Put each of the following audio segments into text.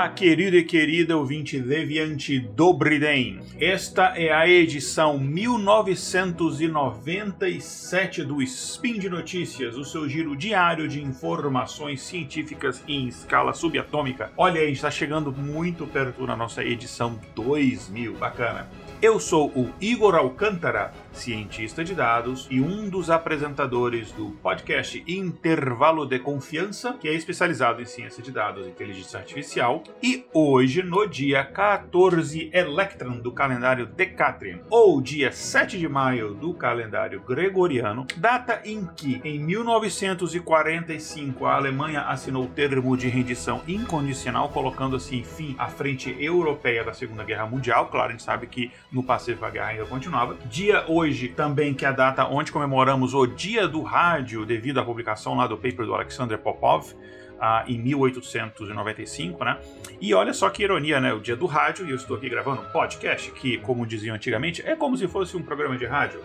Olá, querido e querida ouvinte deviante Dobriden. Esta é a edição 1997 do Spin de Notícias, o seu giro diário de informações científicas em escala subatômica. Olha aí, está chegando muito perto da nossa edição 2000. Bacana. Eu sou o Igor Alcântara, cientista de dados e um dos apresentadores do podcast Intervalo de Confiança, que é especializado em ciência de dados e inteligência artificial. E hoje, no dia 14 Electron do calendário Decatrian, ou dia 7 de maio do calendário Gregoriano, data em que, em 1945, a Alemanha assinou o termo de rendição incondicional, colocando assim fim à frente europeia da Segunda Guerra Mundial. Claro, a gente sabe que no Pacífico a guerra ainda continuava. Dia hoje também que é a data onde comemoramos o Dia do Rádio, devido à publicação lá do paper do Alexander Popov, ah, em 1895, né? E olha só que ironia, né? O dia do rádio, e eu estou aqui gravando um podcast que, como diziam antigamente, é como se fosse um programa de rádio.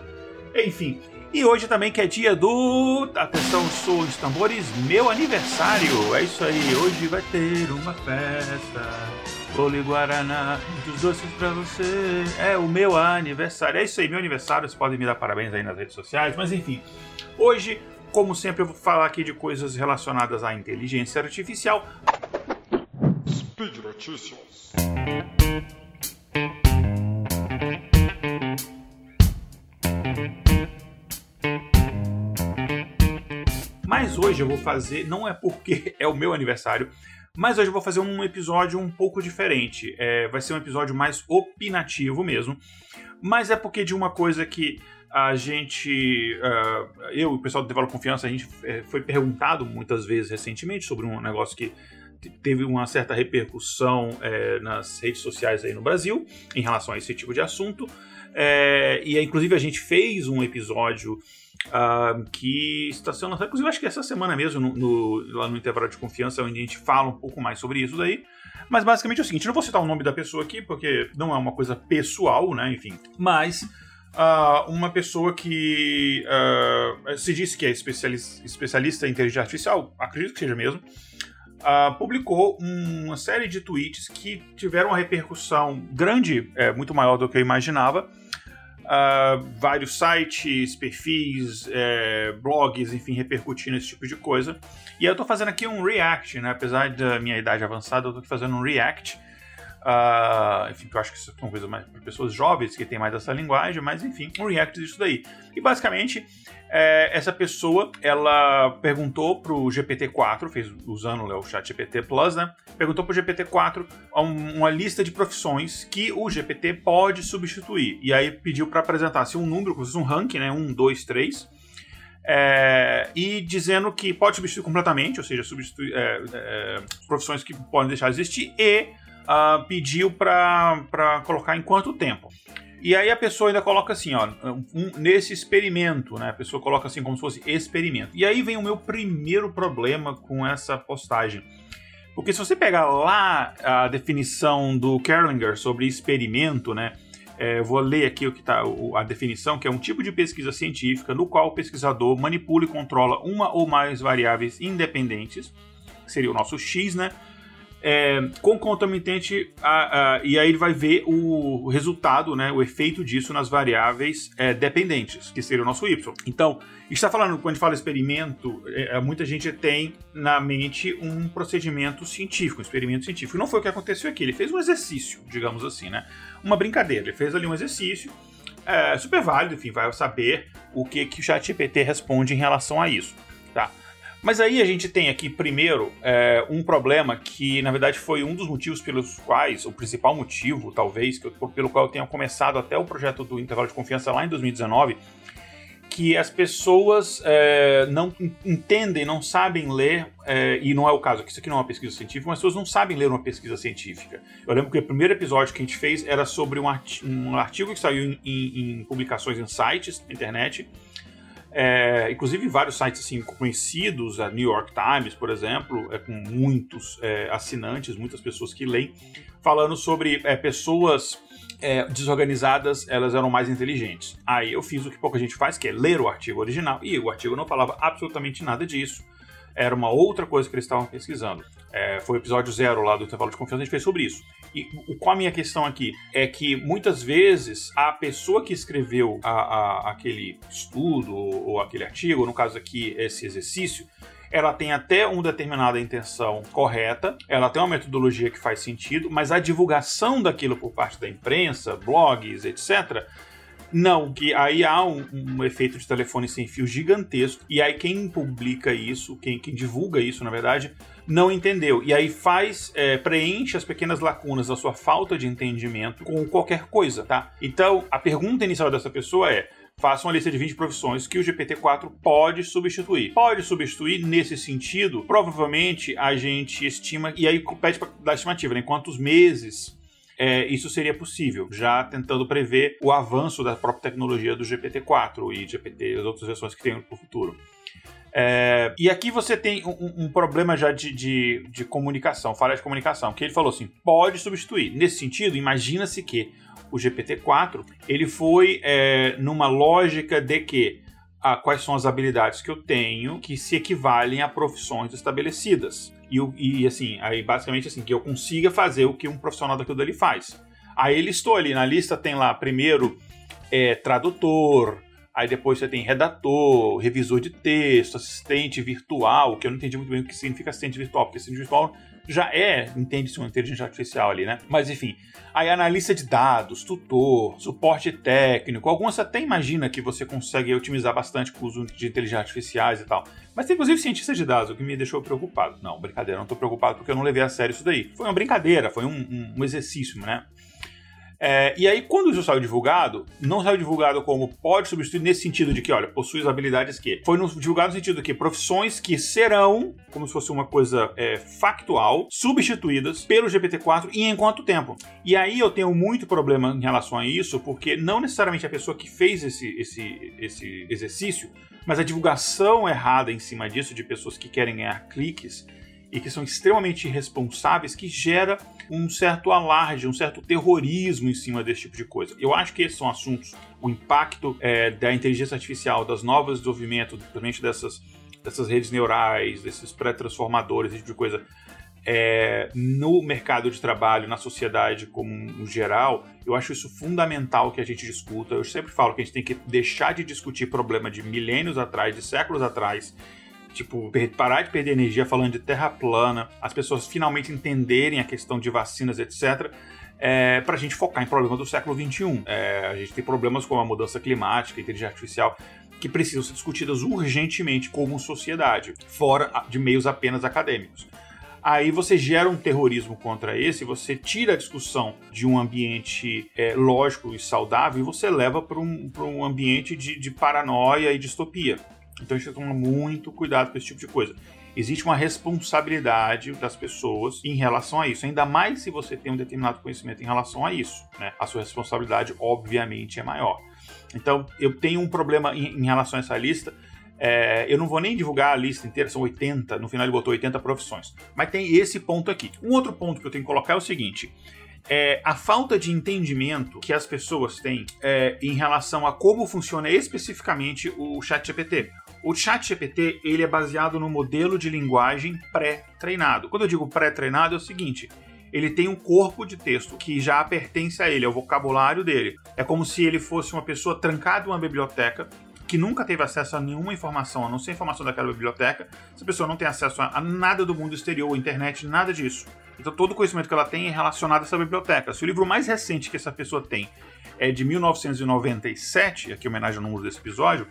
Enfim, e hoje também que é dia do. Atenção, sou os tambores, meu aniversário. É isso aí, hoje vai ter uma festa. Bolo Guaraná, dos doces pra você. É o meu aniversário. É isso aí, meu aniversário. Vocês podem me dar parabéns aí nas redes sociais. Mas enfim, hoje, como sempre, eu vou falar aqui de coisas relacionadas à inteligência artificial. Speed Notícias. Mas hoje eu vou fazer, não é porque é o meu aniversário, mas hoje eu vou fazer um episódio um pouco diferente. É, vai ser um episódio mais opinativo mesmo. Mas é porque de uma coisa que a gente, uh, eu e o pessoal do Develop Confiança, a gente é, foi perguntado muitas vezes recentemente sobre um negócio que teve uma certa repercussão é, nas redes sociais aí no Brasil em relação a esse tipo de assunto. É, e inclusive a gente fez um episódio Uh, que está sendo lançado, inclusive acho que essa semana mesmo, no, no, lá no intervalo de confiança, onde a gente fala um pouco mais sobre isso daí. Mas basicamente é o seguinte: não vou citar o nome da pessoa aqui, porque não é uma coisa pessoal, né? Enfim. Mas uh, uma pessoa que uh, se diz que é especialista, especialista em inteligência artificial, acredito que seja mesmo. publicou uma série de tweets que tiveram uma repercussão grande, é, muito maior do que eu imaginava, uh, vários sites, perfis, é, blogs, enfim, repercutindo esse tipo de coisa. E eu estou fazendo aqui um react, né? Apesar da minha idade avançada, eu estou fazendo um react. Uh, enfim, que eu acho que isso é uma coisa mais para pessoas jovens que tem mais essa linguagem, mas enfim, um react disso daí. E basicamente, é, essa pessoa, ela perguntou pro GPT-4, fez usando o chat GPT Plus, né? Perguntou pro GPT-4 uma lista de profissões que o GPT pode substituir. E aí pediu para apresentar assim, um número, como se fosse um ranking, né? Um, dois, três. É, e dizendo que pode substituir completamente, ou seja, substituir é, é, profissões que podem deixar de existir, e uh, pediu para colocar em quanto tempo. E aí a pessoa ainda coloca assim, ó, um, nesse experimento, né? A pessoa coloca assim como se fosse experimento. E aí vem o meu primeiro problema com essa postagem. Porque se você pegar lá a definição do Kerlinger sobre experimento, né? É, vou ler aqui o que está a definição, que é um tipo de pesquisa científica no qual o pesquisador manipula e controla uma ou mais variáveis independentes, que seria o nosso X, né? É, concomitante a, a, e aí ele vai ver o resultado, né, o efeito disso nas variáveis é, dependentes, que seria o nosso y. Então, está falando quando a gente fala experimento, é, é, muita gente tem na mente um procedimento científico, um experimento científico. Não foi o que aconteceu aqui. Ele fez um exercício, digamos assim, né, uma brincadeira. Ele fez ali um exercício. É, super válido, enfim, vai saber o que, que o ChatGPT responde em relação a isso. Tá? Mas aí a gente tem aqui, primeiro, é, um problema que, na verdade, foi um dos motivos pelos quais, o principal motivo, talvez, eu, pelo qual eu tenha começado até o projeto do intervalo de confiança lá em 2019, que as pessoas é, não entendem, não sabem ler, é, e não é o caso, que isso aqui não é uma pesquisa científica, mas as pessoas não sabem ler uma pesquisa científica. Eu lembro que o primeiro episódio que a gente fez era sobre um artigo, um artigo que saiu em, em, em publicações em sites na internet, é, inclusive vários sites assim conhecidos, a New York Times, por exemplo, é, com muitos é, assinantes, muitas pessoas que leem, falando sobre é, pessoas é, desorganizadas, elas eram mais inteligentes. Aí eu fiz o que pouca gente faz, que é ler o artigo original, e o artigo não falava absolutamente nada disso. Era uma outra coisa que eles estavam pesquisando. É, foi o episódio zero lá do intervalo de confiança, a gente fez sobre isso. E qual a minha questão aqui? É que muitas vezes a pessoa que escreveu a, a, aquele estudo ou, ou aquele artigo, no caso aqui, esse exercício, ela tem até uma determinada intenção correta, ela tem uma metodologia que faz sentido, mas a divulgação daquilo por parte da imprensa, blogs, etc., não, que aí há um, um, efeito de telefone sem fio gigantesco, e aí quem publica isso, quem, quem divulga isso, na verdade, não entendeu. E aí faz, é, preenche as pequenas lacunas da sua falta de entendimento com qualquer coisa, tá? Então, a pergunta inicial dessa pessoa é: faça uma lista de 20 profissões que o GPT-4 pode substituir. Pode substituir nesse sentido, provavelmente a gente estima, e aí pede para dar estimativa, né? quantos meses é, isso seria possível, já tentando prever o avanço da própria tecnologia do GPT-4 e GPT, as outras versões que tem no futuro. É, e aqui você tem um, um problema já de, de, de, comunicação, falha de comunicação, que ele falou assim, pode substituir. Nesse sentido, imagina-se que o GPT-4 ele foi é, numa lógica de que ah, quais são as habilidades que eu tenho que se equivalem a profissões estabelecidas. E, e assim, aí basicamente assim, que eu consiga fazer o que um profissional daquilo dali faz. Aí ele estou ali, na lista tem lá primeiro é, tradutor, aí depois você tem redator, revisor de texto, assistente virtual, que eu não entendi muito bem o que significa assistente virtual, porque assistente virtual já é, entende-se uma inteligência artificial ali, né? Mas enfim, aí analista de dados, tutor, suporte técnico, você até imagina que você consegue otimizar bastante com o uso de inteligência artificiais e tal. Mas tem inclusive cientista de dados, o que me deixou preocupado. Não, brincadeira, não tô preocupado porque eu não levei a sério isso daí. Foi uma brincadeira, foi um, um, um exercício, né? É, e aí, quando isso saiu divulgado, não saiu divulgado como pode substituir nesse sentido de que, olha, possui as habilidades que. Foi no, divulgado no sentido de que profissões que serão, como se fosse uma coisa é, factual, substituídas pelo GPT-4 e em quanto tempo. E aí eu tenho muito problema em relação a isso, porque não necessariamente a pessoa que fez esse, esse, esse exercício, mas a divulgação errada em cima disso de pessoas que querem ganhar cliques e que são extremamente irresponsáveis, que gera um certo alarde, um certo terrorismo em cima desse tipo de coisa. Eu acho que esses são assuntos, o impacto é, da inteligência artificial, das novas desenvolvimentos, principalmente dessas, dessas redes neurais, desses pré-transformadores, esse tipo de coisa, é, no mercado de trabalho, na sociedade como um geral, eu acho isso fundamental que a gente discuta. Eu sempre falo que a gente tem que deixar de discutir problema de milênios atrás, de séculos atrás, tipo, parar de perder energia falando de terra plana, as pessoas finalmente entenderem a questão de vacinas, etc. É, para a gente focar em problemas do século XXI. É, a gente tem problemas como a mudança climática, a inteligência artificial, que precisam ser discutidas urgentemente como sociedade, fora de meios apenas acadêmicos. Aí você gera um terrorismo contra esse, você tira a discussão de um ambiente é, lógico e saudável e você leva para um, um ambiente de, de paranoia e distopia. Então a gente tem que tomar muito cuidado com esse tipo de coisa. Existe uma responsabilidade das pessoas em relação a isso, ainda mais se você tem um determinado conhecimento em relação a isso. Né? A sua responsabilidade, obviamente, é maior. Então, eu tenho um problema em, em relação a essa lista. É, eu não vou nem divulgar a lista inteira, são 80, no final ele botou 80 profissões. Mas tem esse ponto aqui. Um outro ponto que eu tenho que colocar é o seguinte: é a falta de entendimento que as pessoas têm é, em relação a como funciona especificamente o ChatGPT. O ChatGPT ele é baseado no modelo de linguagem pré-treinado. Quando eu digo pré-treinado é o seguinte: ele tem um corpo de texto que já pertence a ele, é o vocabulário dele. É como se ele fosse uma pessoa trancada em uma biblioteca que nunca teve acesso a nenhuma informação, a não ser informação daquela biblioteca. Essa pessoa não tem acesso a nada do mundo exterior, internet, nada disso. Então todo o conhecimento que ela tem é relacionado a essa biblioteca. Se o livro mais recente que essa pessoa tem é de 1997, aqui em homenagem ao número desse episódio,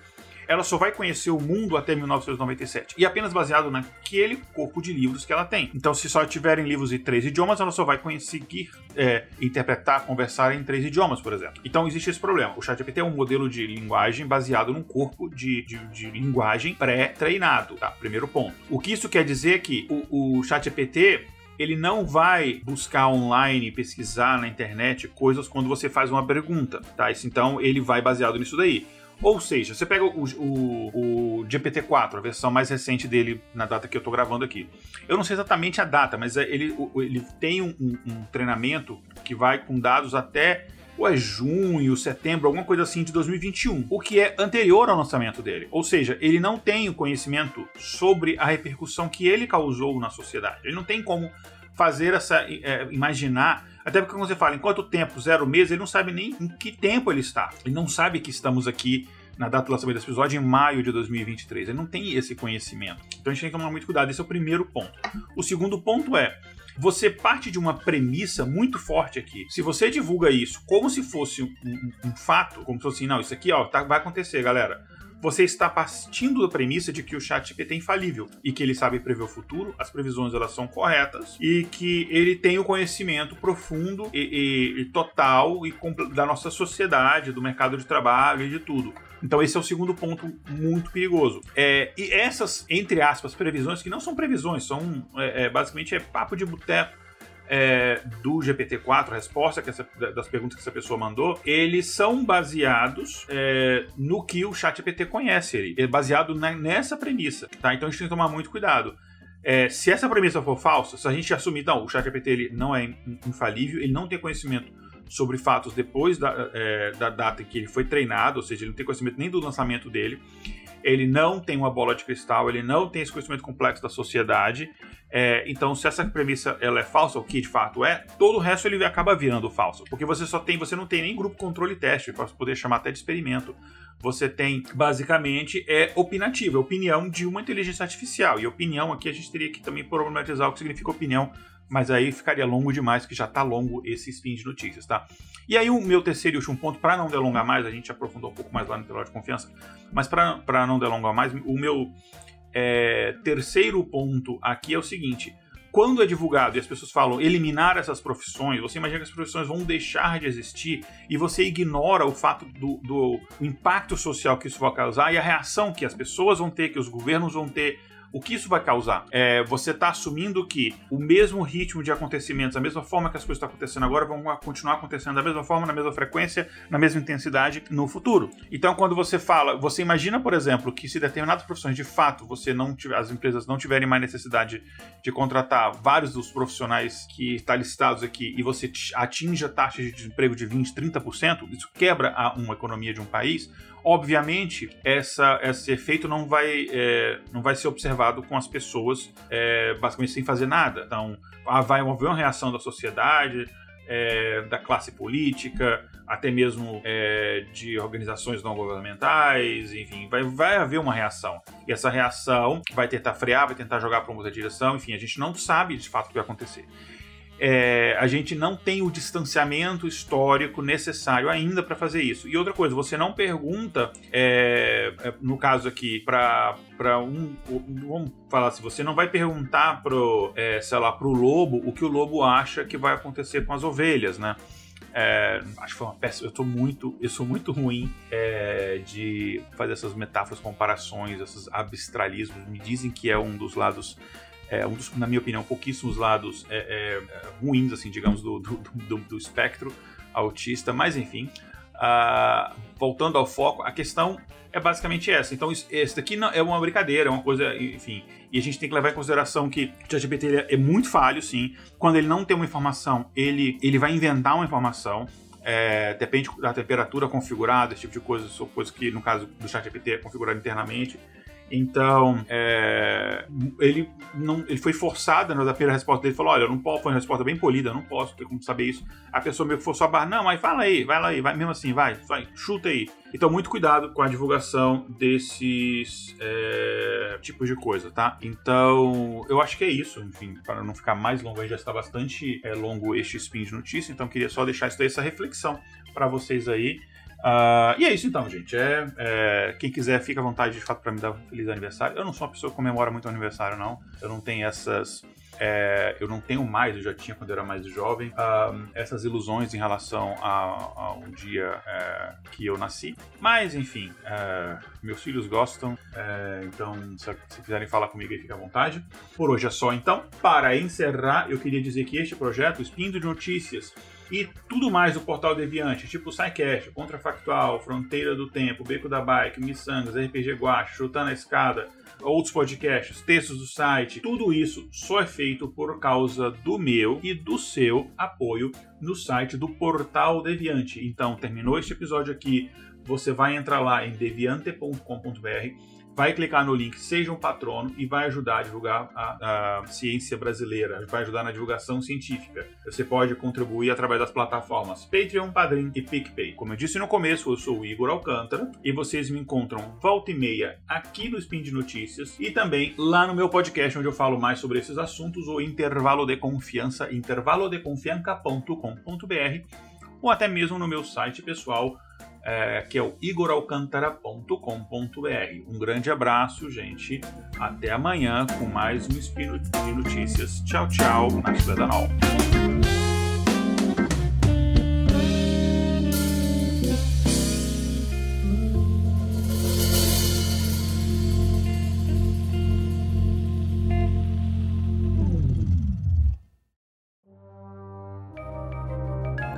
ela só vai conhecer o mundo até 1997. E apenas baseado naquele corpo de livros que ela tem. Então, se só tiverem livros em três idiomas, ela só vai conseguir é, interpretar, conversar em três idiomas, por exemplo. Então, existe esse problema. O ChatGPT é um modelo de linguagem baseado num corpo de, de, de linguagem pré-treinado. Tá? Primeiro ponto. O que isso quer dizer é que o, o ChatGPT ele não vai buscar online, pesquisar na internet coisas quando você faz uma pergunta, tá? Então ele vai baseado nisso daí. Ou seja, você pega o, o, o GPT-4, a versão mais recente dele, na data que eu estou gravando aqui. Eu não sei exatamente a data, mas é, ele, ele tem um, um, treinamento que vai com dados até ou é junho, setembro, alguma coisa assim de 2021, o que é anterior ao lançamento dele. Ou seja, ele não tem o conhecimento sobre a repercussão que ele causou na sociedade. Ele não tem como fazer essa. É, imaginar. Até porque quando você fala em quanto tempo, zero meses, ele não sabe nem em que tempo ele está. Ele não sabe que estamos aqui na data do lançamento desse episódio, em maio de 2023. Ele não tem esse conhecimento. Então a gente tem que tomar muito cuidado. Esse é o primeiro ponto. O segundo ponto é. Você parte de uma premissa muito forte aqui. Se você divulga isso como se fosse um, um, um fato, como se fosse assim, não, isso aqui ó, tá, vai acontecer, galera você está partindo da premissa de que o chat GPT é infalível e que ele sabe prever o futuro, as previsões elas são corretas e que ele tem o conhecimento profundo e, e, e total e da nossa sociedade, do mercado de trabalho e de tudo. Então esse é o segundo ponto muito perigoso. É, e essas, entre aspas, previsões, que não são previsões, são é, é, basicamente é papo de boteco, é, do GPT-4, a resposta essa, das perguntas que essa pessoa mandou, eles são baseados é, no que o ChatGPT conhece, ele é baseado na, nessa premissa, tá? Então a gente tem que tomar muito cuidado. É, se essa premissa for falsa, se a gente assumir, não, o ChatGPT ele não é infalível, ele não tem conhecimento sobre fatos depois da, é, da data em que ele foi treinado, ou seja, ele não tem conhecimento nem do lançamento dele, ele não tem uma bola de cristal, ele não tem esse conhecimento complexo da sociedade. É, então, se essa premissa ela é falsa, o que de fato é, todo o resto ele acaba virando falso, porque você só tem, você não tem nem grupo controle teste para poder chamar até de experimento. Você tem basicamente é opinativo, é opinião de uma inteligência artificial. E opinião aqui a gente teria que também problematizar o que significa opinião mas aí ficaria longo demais, que já está longo esse spin de notícias, tá? E aí o meu terceiro e último ponto, para não delongar mais, a gente aprofundou um pouco mais lá no piloto de confiança, mas para não delongar mais, o meu é, terceiro ponto aqui é o seguinte: quando é divulgado e as pessoas falam eliminar essas profissões, você imagina que as profissões vão deixar de existir e você ignora o fato do, do impacto social que isso vai causar e a reação que as pessoas vão ter, que os governos vão ter o que isso vai causar? É, você está assumindo que o mesmo ritmo de acontecimentos, a mesma forma que as coisas estão acontecendo agora, vão continuar acontecendo da mesma forma, na mesma frequência, na mesma intensidade no futuro. Então, quando você fala, você imagina, por exemplo, que se determinadas profissões de fato você não tiver, as empresas não tiverem mais necessidade de contratar vários dos profissionais que estão tá listados aqui e você atinja taxas de desemprego de 20, 30%, isso quebra uma economia de um país Obviamente, essa, esse efeito não vai, é, não vai ser observado com as pessoas é, basicamente sem fazer nada. Então, ah, vai haver uma reação da sociedade, é, da classe política, até mesmo é, de organizações não governamentais, enfim, vai, vai haver uma reação. E essa reação vai tentar frear, vai tentar jogar para outra direção, enfim, a gente não sabe de fato o que vai acontecer é, a gente não tem o distanciamento histórico necessário ainda para fazer isso. E outra coisa, você não pergunta, é, é no caso aqui, para um. Vamos falar assim, você não vai perguntar pro, é, sei lá, pro lobo o que o lobo acha que vai acontecer com as ovelhas, né? É, acho que foi uma peça. Eu tô muito, eu sou muito ruim é, de fazer essas metáforas, comparações, esses abstralismos. Me dizem que é um dos lados é um dos, na minha opinião, pouquíssimos lados é, é, ruins, assim, digamos, do, do, do, do espectro autista, mas enfim. Uh, voltando ao foco, a questão é basicamente essa. Então, esse daqui não, é uma brincadeira, é uma coisa, enfim. E a gente tem que levar em consideração que o ChatGPT é muito falho, sim. Quando ele não tem uma informação, ele, ele vai inventar uma informação. É, depende da temperatura configurada, esse tipo de coisa, são coisas que, no caso do ChatGPT, é configurado internamente. Então, é, ele não, ele foi forçado na primeira resposta dele, falou: Olha, não posso, foi uma resposta bem polida, não posso ter como saber isso. A pessoa meio que forçou a barra: Não, mas fala aí, vai lá aí, vai mesmo assim, vai, vai, chuta aí. Então, muito cuidado com a divulgação desses é, tipos de coisa, tá? Então, eu acho que é isso, enfim, para não ficar mais longo, aí já está bastante é, longo este spin de notícia, então queria só deixar isso daí, essa reflexão para vocês aí. Uh, e é isso então, gente. É, é, quem quiser, fica à vontade de fato para me dar um feliz aniversário. Eu não sou uma pessoa que comemora muito aniversário, não. Eu não tenho essas. É, eu não tenho mais, eu já tinha quando eu era mais jovem, uh, essas ilusões em relação a, um dia é, que eu nasci. Mas, enfim, é, meus filhos gostam, é, então se, se, quiserem falar comigo aí, fica à vontade. Por hoje é só então. Para encerrar, eu queria dizer que este projeto, Espindo de Notícias, e tudo mais do Portal Deviante, tipo SciCast, Contrafactual, Fronteira do Tempo, Beco da Bike, Missangas, RPG Guache, Chutando a Escada, outros podcasts, textos do site, tudo isso só é feito por causa do meu e do seu apoio no site do Portal Deviante. Então, terminou este episódio aqui, você vai entrar lá em deviante.com.br vai clicar no link Seja um Patrono e vai ajudar a divulgar a, a, ciência brasileira, vai ajudar na divulgação científica. Você pode contribuir através das plataformas Patreon, Padrim e PicPay. Como eu disse no começo, eu sou o Igor Alcântara e vocês me encontram volta e meia aqui no Spin de Notícias e também lá no meu podcast onde eu falo mais sobre esses assuntos, o Intervalo de Confiança, intervalodeconfianca.com.br ou até mesmo no meu site pessoal é, que é o igoralcantara.com.br. Um grande abraço, gente. Até amanhã com mais um Spin de Notícias. Tchau, tchau, na Cidadão.